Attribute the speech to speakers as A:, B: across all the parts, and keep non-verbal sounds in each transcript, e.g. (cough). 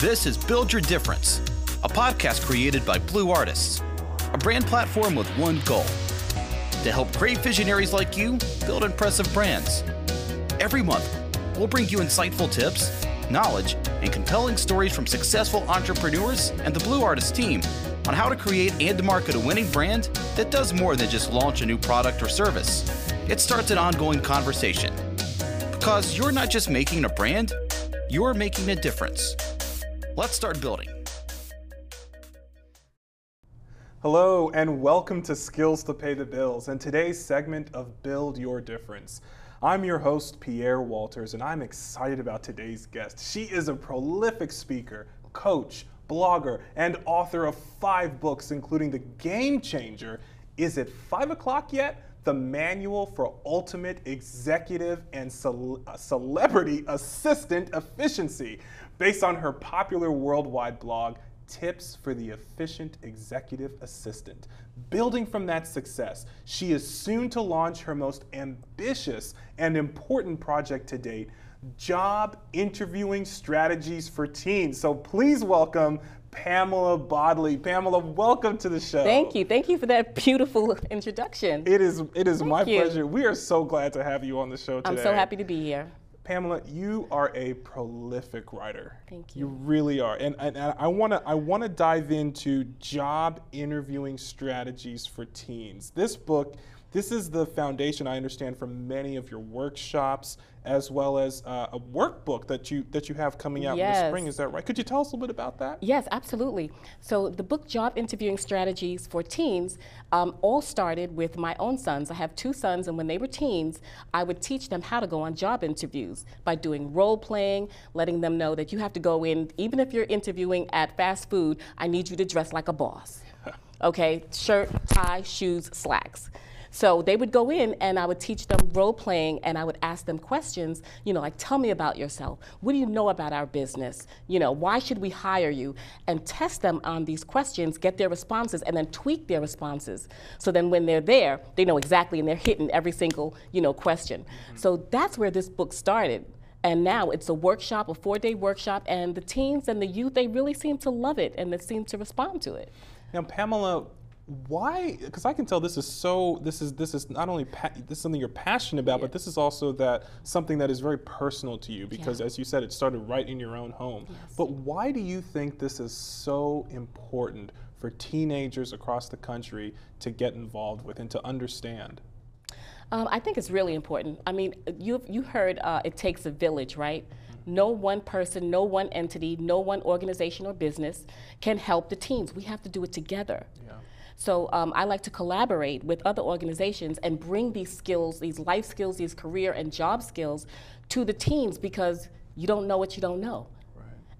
A: This is Build Your Difference, a podcast created by Blue Artists, a brand platform with one goal to help great visionaries like you build impressive brands. Every month, we'll bring you insightful tips, knowledge, and compelling stories from successful entrepreneurs and the Blue Artists team on how to create and market a winning brand that does more than just launch a new product or service. It starts an ongoing conversation. Because you're not just making a brand, you're making a difference. Let's start building.
B: Hello, and welcome to Skills to Pay the Bills and today's segment of Build Your Difference. I'm your host, Pierre Walters, and I'm excited about today's guest. She is a prolific speaker, coach, blogger, and author of five books, including The Game Changer. Is it five o'clock yet? The Manual for Ultimate Executive and Cele- Celebrity Assistant Efficiency, based on her popular worldwide blog, Tips for the Efficient Executive Assistant. Building from that success, she is soon to launch her most ambitious and important project to date job interviewing strategies for teens. So please welcome Pamela Bodley. Pamela, welcome to the show.
C: Thank you. Thank you for that beautiful introduction.
B: It is it is my
C: you.
B: pleasure. We are so glad to have you on the show today.
C: I'm so happy to be here.
B: Pamela, you are a prolific writer.
C: Thank
B: You
C: you.
B: really are, and, and, and I want to I want to dive into job interviewing strategies for teens. This book, this is the foundation I understand from many of your workshops, as well as uh, a workbook that you that you have coming out in the spring. Is that right? Could you tell us a little bit about that?
C: Yes, absolutely. So the book Job Interviewing Strategies for Teens um, all started with my own sons. I have two sons, and when they were teens, I would teach them how to go on job interviews by doing role playing, letting them know that you have to go in, even if you're interviewing at fast food, I need you to dress like a boss. (laughs) okay, shirt, tie, shoes, slacks. So they would go in and I would teach them role playing and I would ask them questions, you know, like tell me about yourself. What do you know about our business? You know, why should we hire you? And test them on these questions, get their responses and then tweak their responses. So then when they're there, they know exactly and they're hitting every single, you know, question. Mm-hmm. So that's where this book started. And now it's a workshop, a four-day workshop, and the teens and the youth, they really seem to love it and they seem to respond to it.
B: Now, Pamela, why? Because I can tell this is so. This is this is not only pa- this is something you're passionate about, but this is also that something that is very personal to you. Because
C: Yeah.
B: as you said, it started right in your own home. But why do you think this is so important for teenagers across the country to get involved with and to understand?
C: Um, I think it's really important. I mean, you you heard uh, it takes a village, right? No one person, no one entity, no one organization or business can help the teams. We have to do it together.
B: Yeah.
C: So um, I like to collaborate with other organizations and bring these skills, these life skills, these career and job skills to the teens because you don't know what you don't know.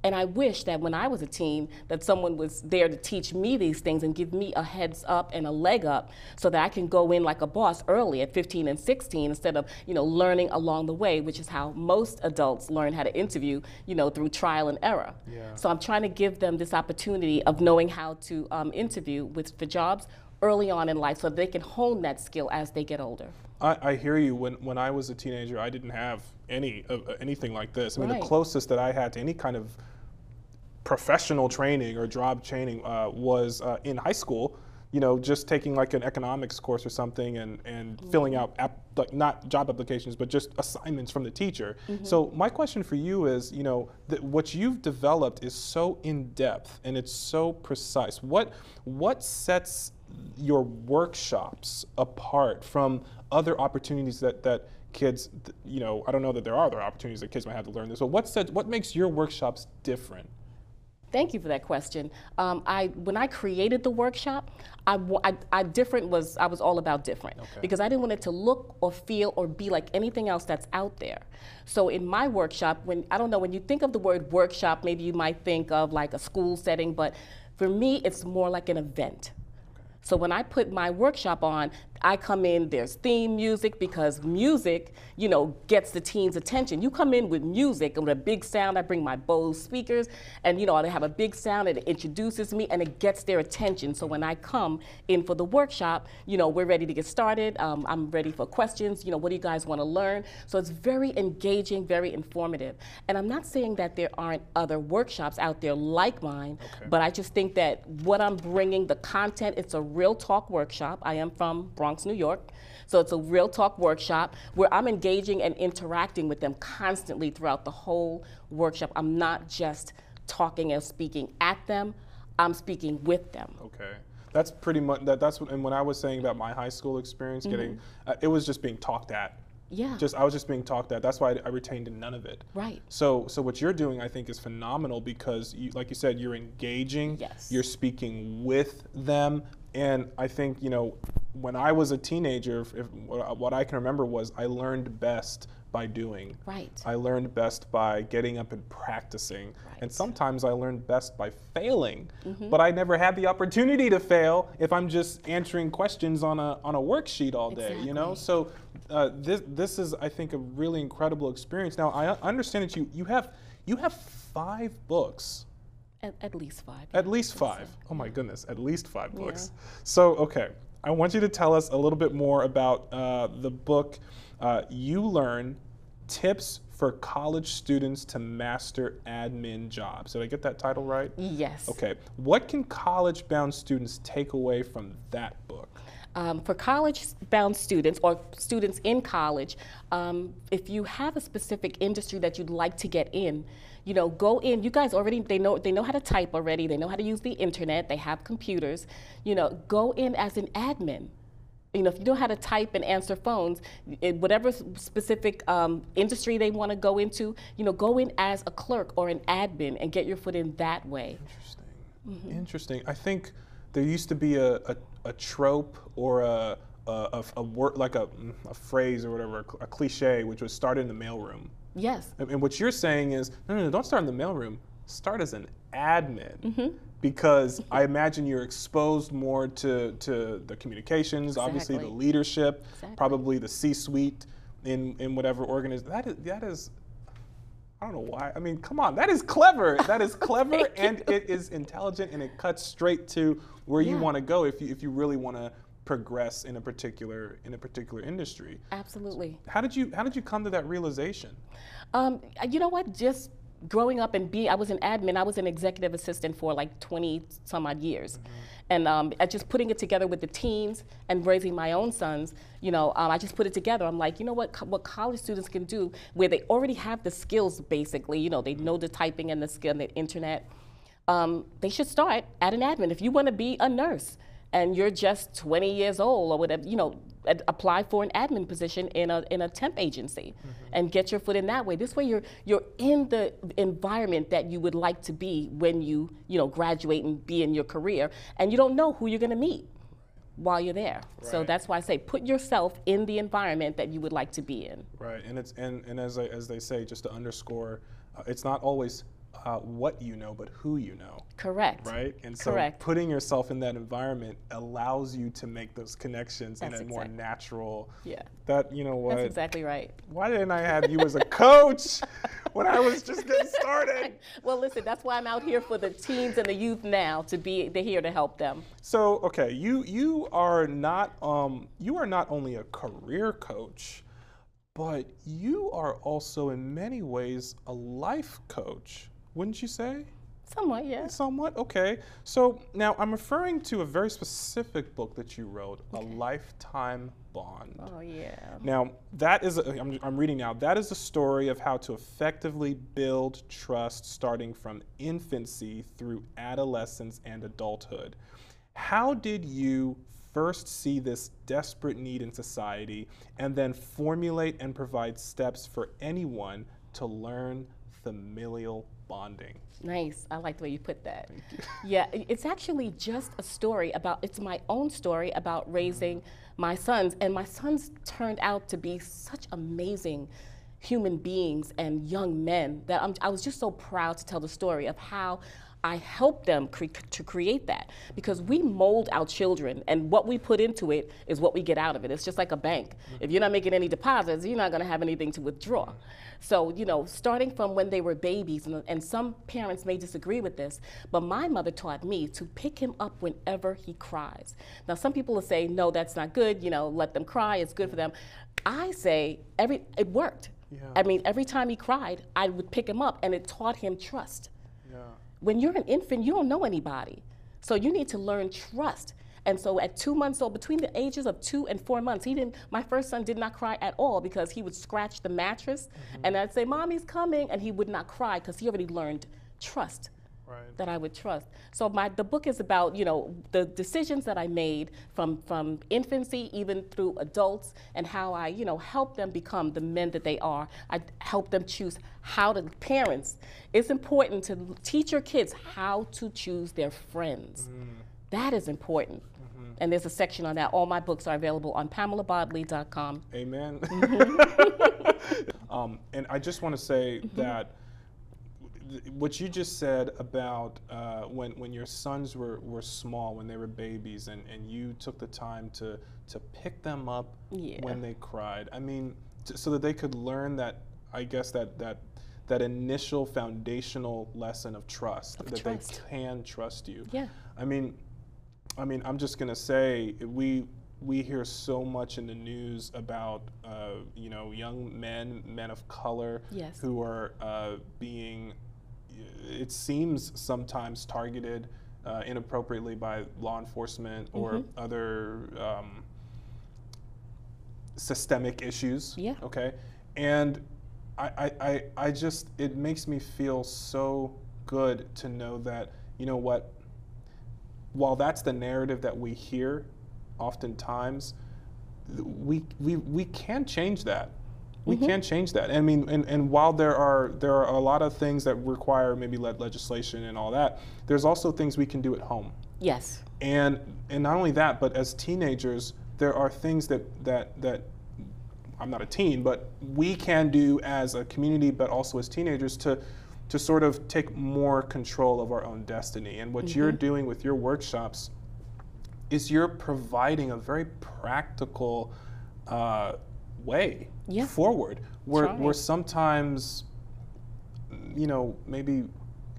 C: And I wish that when I was a teen, that someone was there to teach me these things and give me a heads up and a leg up so that I can go in like a boss early at 15 and 16 instead of, you know, learning along the way, which is how most adults learn how to interview, you know, through trial and error.
B: Yeah.
C: So I'm trying to give them this opportunity of knowing how to um, interview with for jobs early on in life so they can hone that skill as they get older.
B: I, I hear you. When when I was a teenager, I didn't have any uh, anything like this. I mean,
C: Right.
B: the closest that I had to any kind of professional training or job training uh, was uh, in high school. You know, just taking like an economics course or something and, and filling out app, like not job applications, but just assignments from the teacher. So my question for you is, you know, that what you've developed is so in depth and it's so precise. What what sets your workshops apart from other opportunities that that kids, you know, I don't know that there are other opportunities that kids might have to learn this, but what sets, what makes your workshops different?
C: Thank you for that question. Um, I when I created the workshop, I, I, I different was I was all about different because I didn't want it to look or feel or be like anything else that's out there. So in my workshop, when I don't know when you think of the word workshop, maybe you might think of like a school setting, but for me, it's more like an event. So when I put my workshop on, I come in, there's theme music because music, you know, gets the teens' attention. You come in with music and with a big sound, I bring my Bose speakers, and you know, I have a big sound and it introduces me and it gets their attention. So when I come in for the workshop, you know, we're ready to get started. Um, I'm ready for questions. You know, what do you guys want to learn? So it's very engaging, very informative. And I'm not saying that there aren't other workshops out there like mine, okay. but I just think that what I'm bringing, the content, it's a real talk workshop. I am from Bronx, New York. So it's a real talk workshop where I'm engaging and interacting with them constantly throughout the whole workshop. I'm not just talking and speaking at them, I'm speaking with them.
B: Okay. That's pretty much that. That's what, and when I was saying about my high school experience, mm-hmm. getting uh, it was just being talked at.
C: Yeah.
B: Just I was just being talked at. That's why I, I, retained none of it.
C: Right.
B: So so what you're doing, I think, is phenomenal because, you, like you said, you're engaging.
C: Yes.
B: You're speaking with them, and I think you know, when I was a teenager, if, what I can remember was I learned best by doing.
C: Right.
B: I learned best by getting up and practicing.
C: Right.
B: And sometimes I learned best by failing. Mm-hmm. But I never had the opportunity to fail if I'm just answering questions on a on a worksheet all day,
C: exactly.
B: you know? So uh, this this is I think a really incredible experience. Now I understand that you you have you have 5 books.
C: At, at least 5.
B: At least 5. Oh my goodness, at least 5 books. Yeah. So okay, I want you to tell us a little bit more about uh, the book uh, You Learn Tips for College Students to Master Admin Jobs. Did I get that title right?
C: Yes.
B: Okay. What can college bound students take away from that book?
C: Um, for college-bound students or students in college, um, if you have a specific industry that you'd like to get in, you know, go in. You guys already they know they know how to type already. They know how to use the internet. They have computers. You know, go in as an admin. You know, if you know how to type and answer phones, whatever specific um, industry they want to go into, you know, go in as a clerk or an admin and get your foot in that way.
B: Interesting. Mm-hmm. Interesting. I think there used to be a, a, a trope or a a, a, a word like a, a phrase or whatever, a, cliche, which was start in the mailroom.
C: Yes.
B: And, and, what you're saying is, no, no, no, don't start in the mailroom. Start as an admin.
C: Mm-hmm.
B: Because I imagine you're exposed more to, to the communications,
C: exactly.
B: obviously the leadership,
C: exactly.
B: probably the C-suite in, in whatever organization. That is, that is, I don't know why. I mean, come on, that is clever. That is (laughs) clever and it is intelligent and it cuts straight to where yeah. you want to go if you, if you really want to progress in a particular in a particular industry.
C: Absolutely.
B: How did you how did you come to that realization?
C: Um, you know what? Just growing up and be I was an admin. I was an executive assistant for like 20 some odd years. Mm-hmm. And um, just putting it together with the teens and raising my own sons, you know, um, I just put it together. I'm like, you know what, co- what college students can do where they already have the skills basically, you know, they know the typing and the skill and the internet. Um, they should start at an admin. If you want to be a nurse, and you're just 20 years old or whatever, you know, apply for an admin position in a, in a temp agency mm-hmm. and get your foot in that way. This way you're, you're in the environment that you would like to be when you, you know, graduate and be in your career and you don't know who you're going to meet while you're there. Right. So that's why I say put yourself in the environment that you would like to be in.
B: Right, and it's and, and as I, as they say, just to underscore, uh, it's not always uh, what you know, but who you know.
C: Correct.
B: Right? And so
C: Correct.
B: putting yourself in that environment allows you to make those connections
C: That's
B: in a
C: exactly.
B: more natural.
C: Yeah.
B: That, you know what?
C: That's exactly right.
B: Why didn't I have you as a coach (laughs) when I was just getting (laughs) started?
C: well, listen, that's why I'm out here for the teens and the youth now to be they're here to help them.
B: So, okay, you you are not um you are not only a career coach, but you are also in many ways a life coach wouldn't you say?
C: Somewhat, yeah.
B: Somewhat, okay. So now I'm referring to a very specific book that you wrote, okay. A Lifetime Bond.
C: Oh, yeah.
B: Now, that is, a, I'm, I'm reading now, that is a story of how to effectively build trust starting from infancy through adolescence and adulthood. How did you first see this desperate need in society and then formulate and provide steps for anyone to learn familial bonding.
C: Nice. I like the way you put that. You. (laughs) Yeah, it's actually just a story about, it's my own story about raising mm-hmm. my sons. And my sons turned out to be such amazing human beings and young men that I'm, i was just so proud to tell the story of how I help them cre- to create that because we mold our children, and what we put into it is what we get out of it. It's just like a bank. If you're not making any deposits, you're not going to have anything to withdraw. So, you know, starting from when they were babies, and, and some parents may disagree with this, but my mother taught me to pick him up whenever he cries. Now, some people will say, no, that's not good, you know, let them cry, it's good for them. I say, every, it worked.
B: Yeah.
C: I mean, every time he cried, I would pick him up, and it taught him trust.
B: Yeah.
C: When you're an infant, you don't know anybody. So you need to learn trust. And so at two months old, between the ages of two and four months, he didn't, my first son did not cry at all because he would scratch the mattress mm-hmm. and I'd say, Mommy's coming, and he would not cry because he already learned trust
B: Right.
C: that I would trust. So my the book is about you know the decisions that I made from from infancy even through adults and how I you know help them become the men that they are. I help them choose how to parents. It's important to teach your kids how to choose their friends. That is important. And there's a section on that. All my books are available on pamelabodley.com.
B: Amen.
C: Mm-hmm. (laughs) (laughs)
B: um, and I just want to say that th- what you just said about uh, when, when your sons were, were small, when they were babies, and, and you took the time to, to pick them up
C: Yeah.
B: when they cried. I mean, t- so that they could learn that, I guess, that, that, that initial foundational lesson of trust, that
C: trust.
B: they can trust you.
C: Yeah.
B: I mean, I mean, I'm just gonna say we we hear so much in the news about uh, you know young men, men of color,
C: Yes.
B: who are uh, being, it seems sometimes targeted uh, inappropriately by law enforcement or
C: Mm-hmm.
B: other um, systemic issues.
C: Yeah.
B: Okay, and I, I, I, I just it makes me feel so good to know that you know what while that's the narrative that we hear oftentimes we we, we can change that we can change that i mean and, and while there are there are a lot of things that require maybe le- legislation and all that there's also things we can do at home
C: Yes.
B: and and not only that but as teenagers there are things that that that I'm not a teen, but we can do as a community, but also as teenagers to to sort of take more control of our own destiny. And what you're doing with your workshops is you're providing a very practical uh, way
C: Yeah.
B: forward, where
C: Trying.
B: where sometimes you know maybe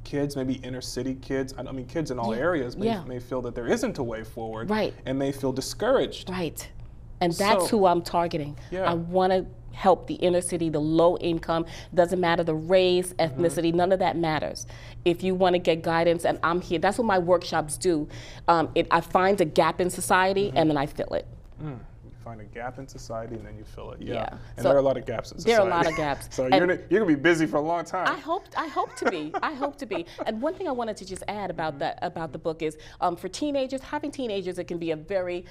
B: kids, maybe inner city kids. I mean, kids in all
C: Yeah.
B: areas may,
C: Yeah.
B: may feel that there isn't a way forward,
C: Right.
B: and may feel discouraged.
C: Right. And that's
B: So-
C: who I'm targeting.
B: Yeah.
C: I want to help the inner city, the low income, doesn't matter the race,
B: Mm-hmm.
C: ethnicity, none of that matters. If you want to get guidance, and I'm here, that's what my workshops do. Um, it, I find a gap in society
B: Mm-hmm.
C: and then I fill it.
B: You find a gap in society and then you fill it. Yeah.
C: Yeah.
B: And
C: So-
B: there are a lot of gaps in society.
C: There are a lot of gaps. (laughs)
B: so
C: And-
B: you're gonna, you're gonna be busy for a long time.
C: I hope I hope to be. I hope to be. And one thing I wanted to just add about that about the book is um, for teenagers, having teenagers, it can be a very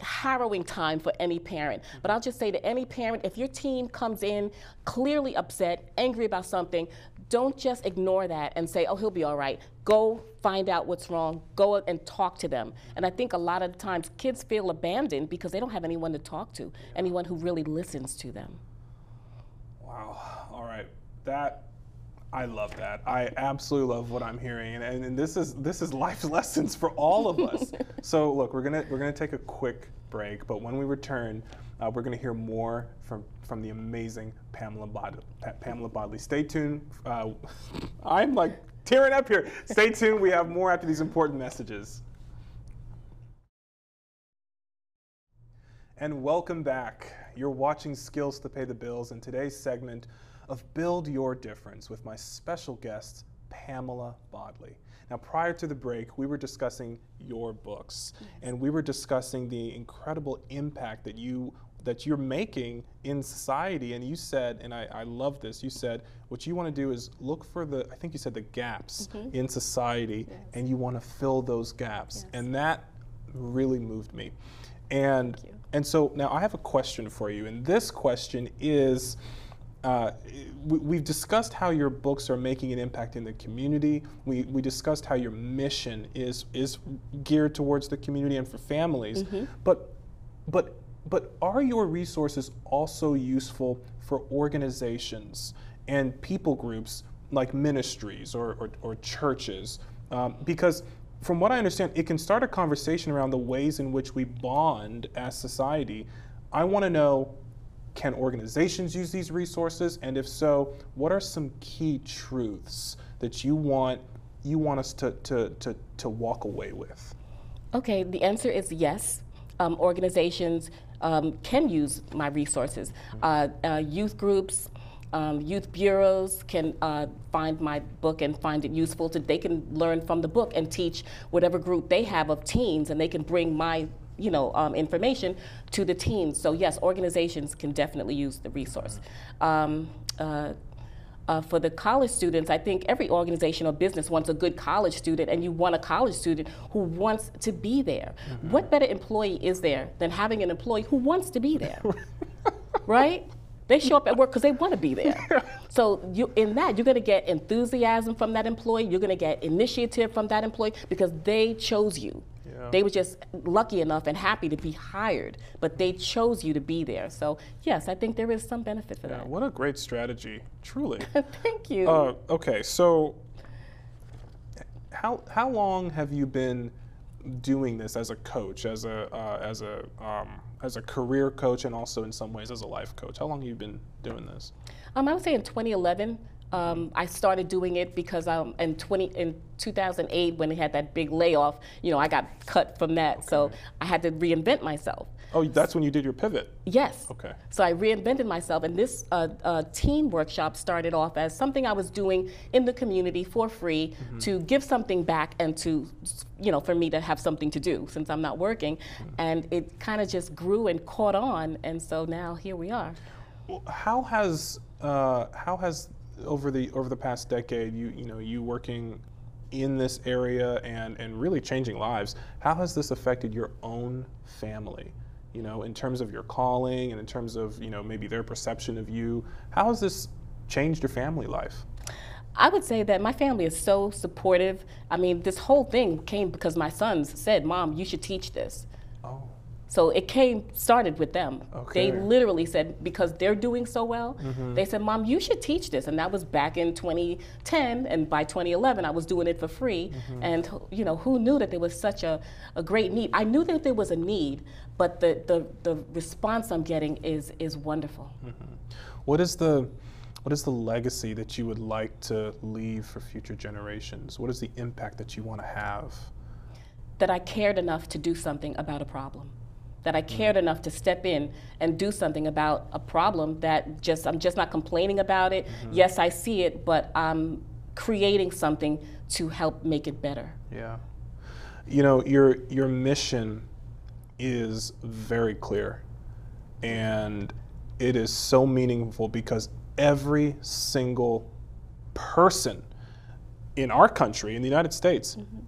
C: harrowing time for any parent. But I'll just say to any parent, if your teen comes in clearly upset, angry about something, don't just ignore that and say, "Oh, he'll be all right." Go find out what's wrong. Go and talk to them. And I think a lot of times kids feel abandoned because they don't have anyone to talk to, anyone who really listens to them.
B: Wow. All right. That I love that. I absolutely love what I'm hearing, and, and, and this is this is life (laughs) lessons for all of us. (laughs) so look, we're gonna we're gonna take a quick break, but when we return, uh, we're gonna hear more from from the amazing Pamela Bod- Pa- Pamela Bodley. Stay tuned. Uh, (laughs) I'm like tearing up here. Stay tuned. We have more after these important messages. And welcome back. You're watching Skills to Pay the Bills in today's segment of Build Your Difference with my special guest, Pamela Bodley. Now, prior to the break, we were discussing your books, and we were discussing the incredible impact that you that you're making in society. And you said, and I, I love this, you said what you want to do is look for the, I think you said the gaps in society, and you want to fill those gaps. And that really moved me. And and so now I have a question for you, and this question is. Uh, we, we've discussed how your books are making an impact in the community. We, we discussed how your mission is is geared towards the community and for families. But but but are your resources also useful for organizations and people groups like ministries or, or, or churches Um, because from what I understand, it can start a conversation around the ways in which we bond as society. I want to know can organizations use these resources? And if so, what are some key truths that you want you want us to, to, to, to walk away with?
C: Okay, the answer is yes. Um, organizations um, can use my resources. Uh, uh, youth groups, um, youth bureaus can uh, find my book and find it useful. To, they can learn from the book and teach whatever group they have of teens, and they can bring my you know, um, information to the teens. So yes, organizations can definitely use the resource. Um, uh, uh, for the college students, I think every organization or business wants a good college student, and you want a college student who wants to be there. Mm-hmm. What better employee is there than having an employee who wants to be there? (laughs) right? They show up at work because they want to be there. (laughs) so you, in that, you're going to get enthusiasm from that employee. You're going to get initiative from that employee because they chose you. They were just lucky enough and happy to be hired, but they chose you to be there. So yes, I think there is some benefit for
B: yeah,
C: that.
B: What a great strategy, truly. (laughs)
C: Thank you.
B: Uh, okay, so how how long have you been doing this as a coach, as a uh, as a um, as a career coach, and also in some ways as a life coach? How long have you been doing this?
C: Um, I would say in 2011. Um, I started doing it because um, in 20 in 2008 when they had that big layoff, you know, I got cut from that, okay. so I had to reinvent myself.
B: Oh, that's when you did your pivot.
C: Yes.
B: Okay.
C: So I reinvented myself, and this uh, uh, team workshop started off as something I was doing in the community for free mm-hmm. to give something back and to, you know, for me to have something to do since I'm not working, mm-hmm. and it kind of just grew and caught on, and so now here we are.
B: Well, how has uh, how has over the over the past decade, you you know you working in this area and and really changing lives. How has this affected your own family? You know, in terms of your calling and in terms of you know maybe their perception of you. How has this changed your family life?
C: I would say that my family is so supportive. I mean, this whole thing came because my sons said, "Mom, you should teach this."
B: Oh.
C: So it came started with them.
B: Okay.
C: They literally said because they're doing so well, mm-hmm. they said, "Mom, you should teach this." And that was back in 2010, and by 2011, I was doing it for free. Mm-hmm. And you know, who knew that there was such a, a great need? I knew that there was a need, but the the, the response I'm getting is is wonderful.
B: Mm-hmm. What is the what is the legacy that you would like to leave for future generations? What is the impact that you want to have?
C: That I cared enough to do something about a problem that I cared enough to step in and do something about a problem that just I'm just not complaining about it. Mm-hmm. Yes, I see it, but I'm creating something to help make it better.
B: Yeah. You know, your your mission is very clear. And it is so meaningful because every single person in our country, in the United States, mm-hmm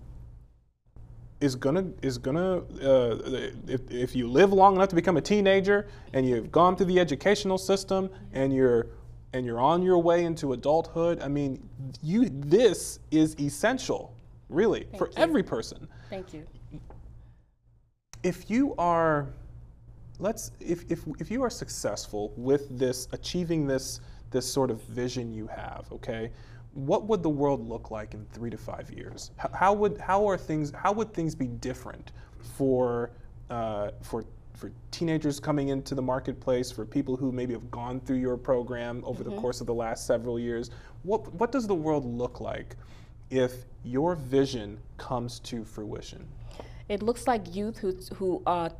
B: is gonna is gonna uh, if, if you live long enough to become a teenager and you've gone through the educational system and you're and you're on your way into adulthood i mean you this is essential really
C: Thank
B: for
C: you.
B: every person
C: Thank you.
B: If you are let's if, if if you are successful with this achieving this this sort of vision you have, okay? What would the world look like in three to five years? How, how would how are things how would things be different for uh, for for teenagers coming into the marketplace, for people who maybe have gone through your program over mm-hmm. the course of the last several years? What what does the world look like if your vision comes to fruition?
C: It looks like youth who who uh,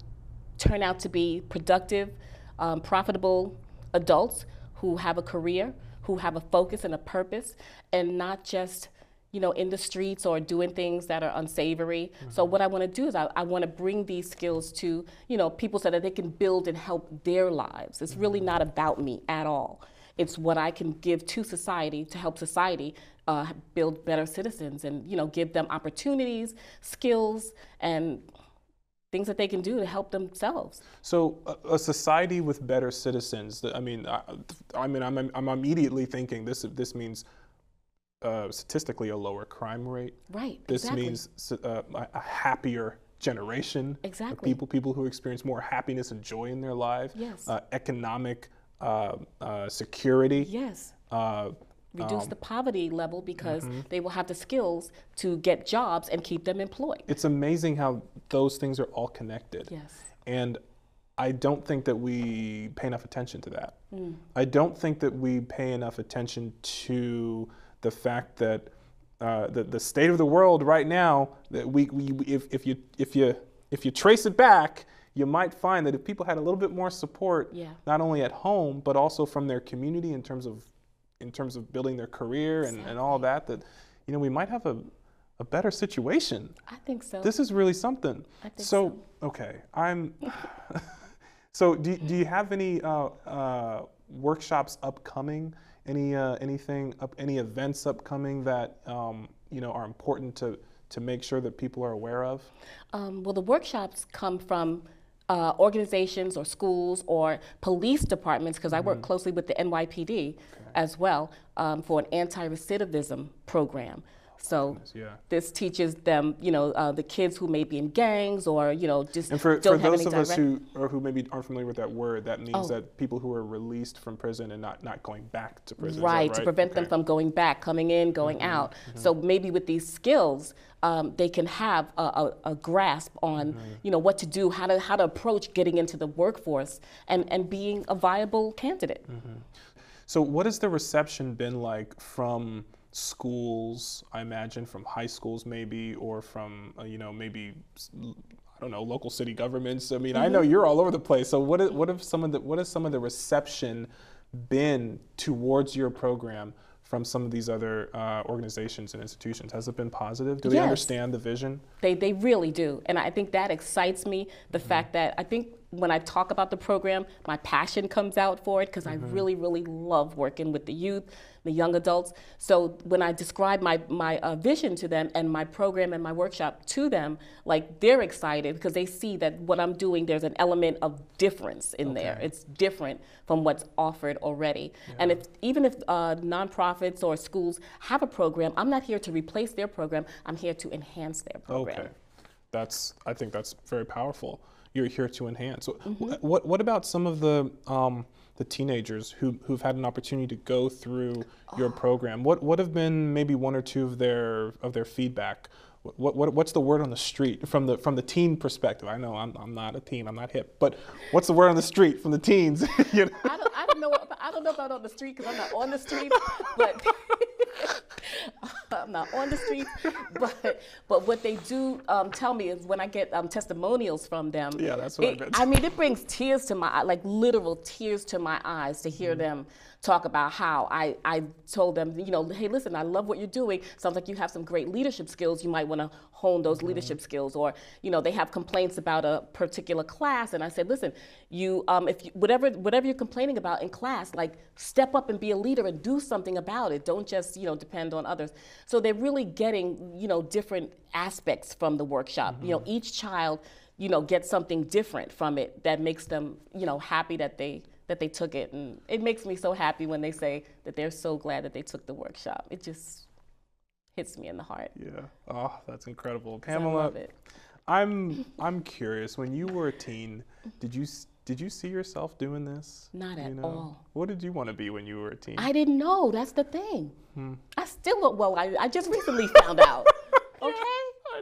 C: turn out to be productive, um, profitable adults who have a career who have a focus and a purpose and not just you know, in the streets or doing things that are unsavory. Mm-hmm. So what I want to do is I, I want to bring these skills to, you know, people so that they can build and help their lives. It's really mm-hmm. not about me at all. It's what I can give to society to help society uh, build better citizens and, you know, give them opportunities, skills, and things that they can do to help themselves.
B: So, a, a society with better citizens. I mean, I, I mean, I'm, I'm immediately thinking this. This means uh, statistically a lower crime rate.
C: Right.
B: This
C: exactly.
B: means uh, a happier generation.
C: Exactly.
B: People, people who experience more happiness and joy in their life.
C: Yes.
B: Uh, economic uh, uh, security.
C: Yes. Reduce
B: Um,
C: the poverty level because
B: mm-hmm.
C: they will have the skills to get jobs and keep them employed.
B: it's amazing how those things are all connected.
C: Yes.
B: And I don't think that we pay enough attention to that.
C: Mm.
B: I don't think that we pay enough attention to the fact that uh, the, the state of the world right now, that we, we if, if you if you if you trace it back, you might find that if people had a little bit more support,
C: Yeah.
B: not only at home but also from their community in terms of in terms of building their career and, and all that, that you know we might have a, a better situation.
C: I think so.
B: This is really something.
C: I think
B: so, okay, I'm. (laughs) so, do, do you have any uh, uh, workshops upcoming? Any uh, anything up? Any events upcoming that um, you know are important to to make sure that people are aware of?
C: Um, well, the workshops come from uh, organizations or schools or police departments because I
B: Mm-hmm.
C: work closely with the NYPD as well um, for an anti-recidivism program. So
B: yeah.
C: this teaches them, you know, uh, the kids who may be in gangs or you know just
B: And for, for those of us who or who maybe aren't familiar with that word, that means
C: Oh.
B: that people who are released from prison and not, not going back to prison. is that
C: Right, to prevent them
B: Okay. Mm-hmm.
C: from going back, coming in, going out. So maybe with these skills, um, they can have a, a, a grasp on,
B: Mm-hmm.
C: you know, what to do, how to how to approach getting into the workforce, and and being a viable candidate.
B: Mm-hmm. So, what has the reception been like from schools? I imagine from high schools, maybe, or from uh, you know maybe I don't know local city governments. I mean, I know you're all over the place. So, what is, what have some of the what has some of the reception been towards your program from some of these other uh, organizations and institutions? Has it been positive? Do they
C: Yes.
B: understand the vision?
C: They, they really do. And I think that excites me. The fact that I think when I talk about the program, my passion comes out for it because I really, really love working with the youth, the young adults. So when I describe my, my uh, vision to them and my program and my workshop to them, like they're excited because they see that what I'm doing, there's an element of difference in there. It's different from what's offered already. And if even if uh, nonprofits or schools have a program, I'm not here to replace their program. I'm here to enhance their program.
B: Okay, that's. I think that's very powerful. You're here to enhance.
C: Mm-hmm.
B: What What about some of the um, the teenagers who who've had an opportunity to go through your
C: Oh.
B: program? What What have been maybe one or two of their of their feedback? What, what What's the word on the street from the from the teen perspective? I know I'm, I'm not a teen, I'm not hip, but what's the word on the street from the teens? (laughs) you know?
C: I don't, I don't know. I don't know about on the street because I'm not on the street, but (laughs) (laughs) (laughs) I'm not on the street. (laughs) But but what they do um, tell me is when I get um, testimonials from them.
B: Yeah, that's what I
C: it-
B: meant.
C: I mean, it brings tears to my like literal tears to my eyes to hear them talk about how I I told them, you know, hey, listen, I love what you're doing. Sounds like you have some great leadership skills. You might want to hone those leadership skills. Or you know, they have complaints about a particular class, and I said, listen, you um, if you, whatever whatever you're complaining about in class, like step up and be a leader and do something about it. Don't just you know depend on others. So they're really getting you know different aspects from the workshop. You know, each child you know gets something different from it that makes them you know happy that they that they took it and it makes me so happy when they say that they're so glad that they took the workshop it just hits me in the heart
B: Yeah. Oh, that's incredible,
C: I
B: Pamela.
C: love it.
B: I'm I'm curious. When you were a teen, did you did you see yourself doing this?
C: Not
B: You
C: at
B: know?
C: all.
B: What did you want to be when you were a teen?
C: I didn't know. That's the thing.
B: Hmm.
C: I still. Well, I, I just recently found out. (laughs) Okay.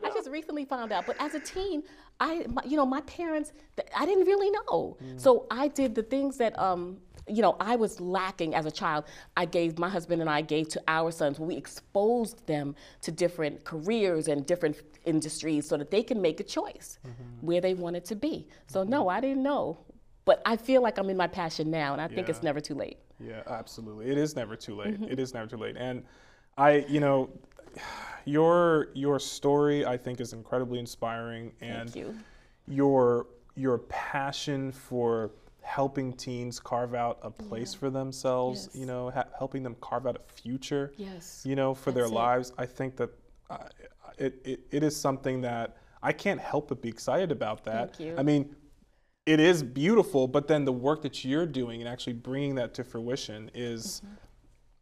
C: I, just recently found out. But as a teen, I, my, you know, my parents, I didn't really know.
B: Hmm.
C: So I did the things that, um, you know, I was lacking as a child. I gave my husband and I gave to our sons. We exposed them to different careers and different industries so that they can make a choice
B: Mm-hmm.
C: where they wanted to be. So no, I didn't know. But I feel like I'm in my passion now, and I think it's never too late.
B: Yeah, absolutely. It is never too late.
C: Mm-hmm.
B: It is never too late. And I, you know, your your story I think is incredibly inspiring and
C: Thank you.
B: your your passion for helping teens carve out a place for themselves, you know, ha- helping them carve out a future,
C: Yes.
B: you know, for their
C: That's it.
B: lives. I think that uh, it, it, it is something that I can't help but be excited about that.
C: Thank you.
B: I mean, it is beautiful, but then the work that you're doing and actually bringing that to fruition is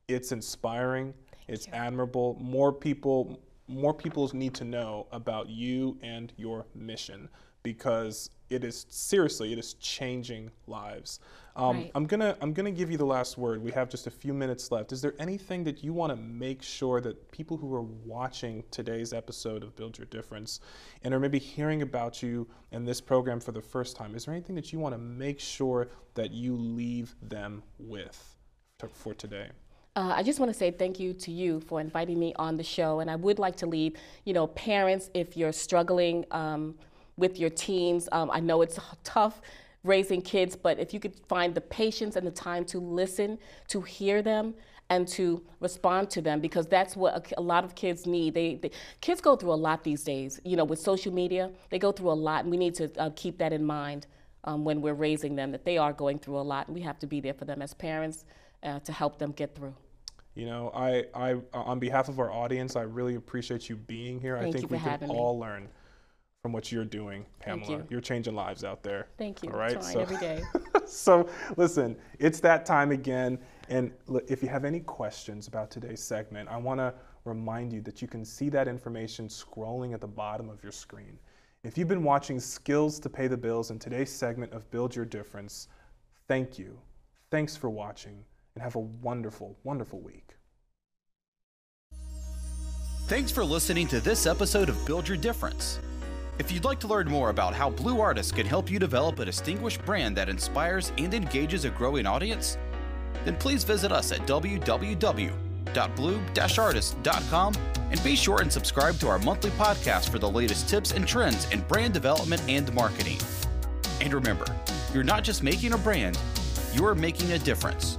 B: it's inspiring, it's
C: Mm-hmm. you.
B: admirable. More people more people need to know about you and your mission because it is seriously it is changing lives. Um,
C: Right.
B: I'm gonna I'm gonna give you the last word. We have just a few minutes left. Is there anything that you want to make sure that people who are watching today's episode of Build Your Difference and are maybe hearing about you and this program for the first time, is there anything that you want to make sure that you leave them with for today?
C: Uh, I just want to say thank you to you for inviting me on the show, and I would like to leave, you know, parents, if you're struggling um, with your teens, um, I know it's tough raising kids, but if you could find the patience and the time to listen, to hear them, and to respond to them, because that's what a, a lot of kids need. They, they kids go through a lot these days. You know, with social media, they go through a lot, and we need to uh, keep that in mind um, when we're raising them. That they are going through a lot, and we have to be there for them as parents uh, to help them get through.
B: You know, I, I, on behalf of our audience, I really appreciate you being here. I
C: Thank
B: think
C: you
B: we can
C: having me.
B: all learn from what you're doing,
C: Thank
B: Pamela.
C: you.
B: are changing lives out there.
C: Thank you.
B: All right.
C: Trying every day. (laughs)
B: so listen, it's that time again. And if you have any questions about today's segment, I want to remind you that you can see that information scrolling at the bottom of your screen. If you've been watching Skills to Pay the Bills in today's segment of Build Your Difference, thank you. Thanks for watching and have a wonderful, wonderful week.
A: Thanks for listening to this episode of Build Your Difference. If you'd like to learn more about how Blue Artists can help you develop a distinguished brand that inspires and engages a growing audience, then please visit us at www.blue-artist.com and be sure and subscribe to our monthly podcast for the latest tips and trends in brand development and marketing. And remember, you're not just making a brand, you're making a difference.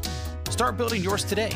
A: Start building yours today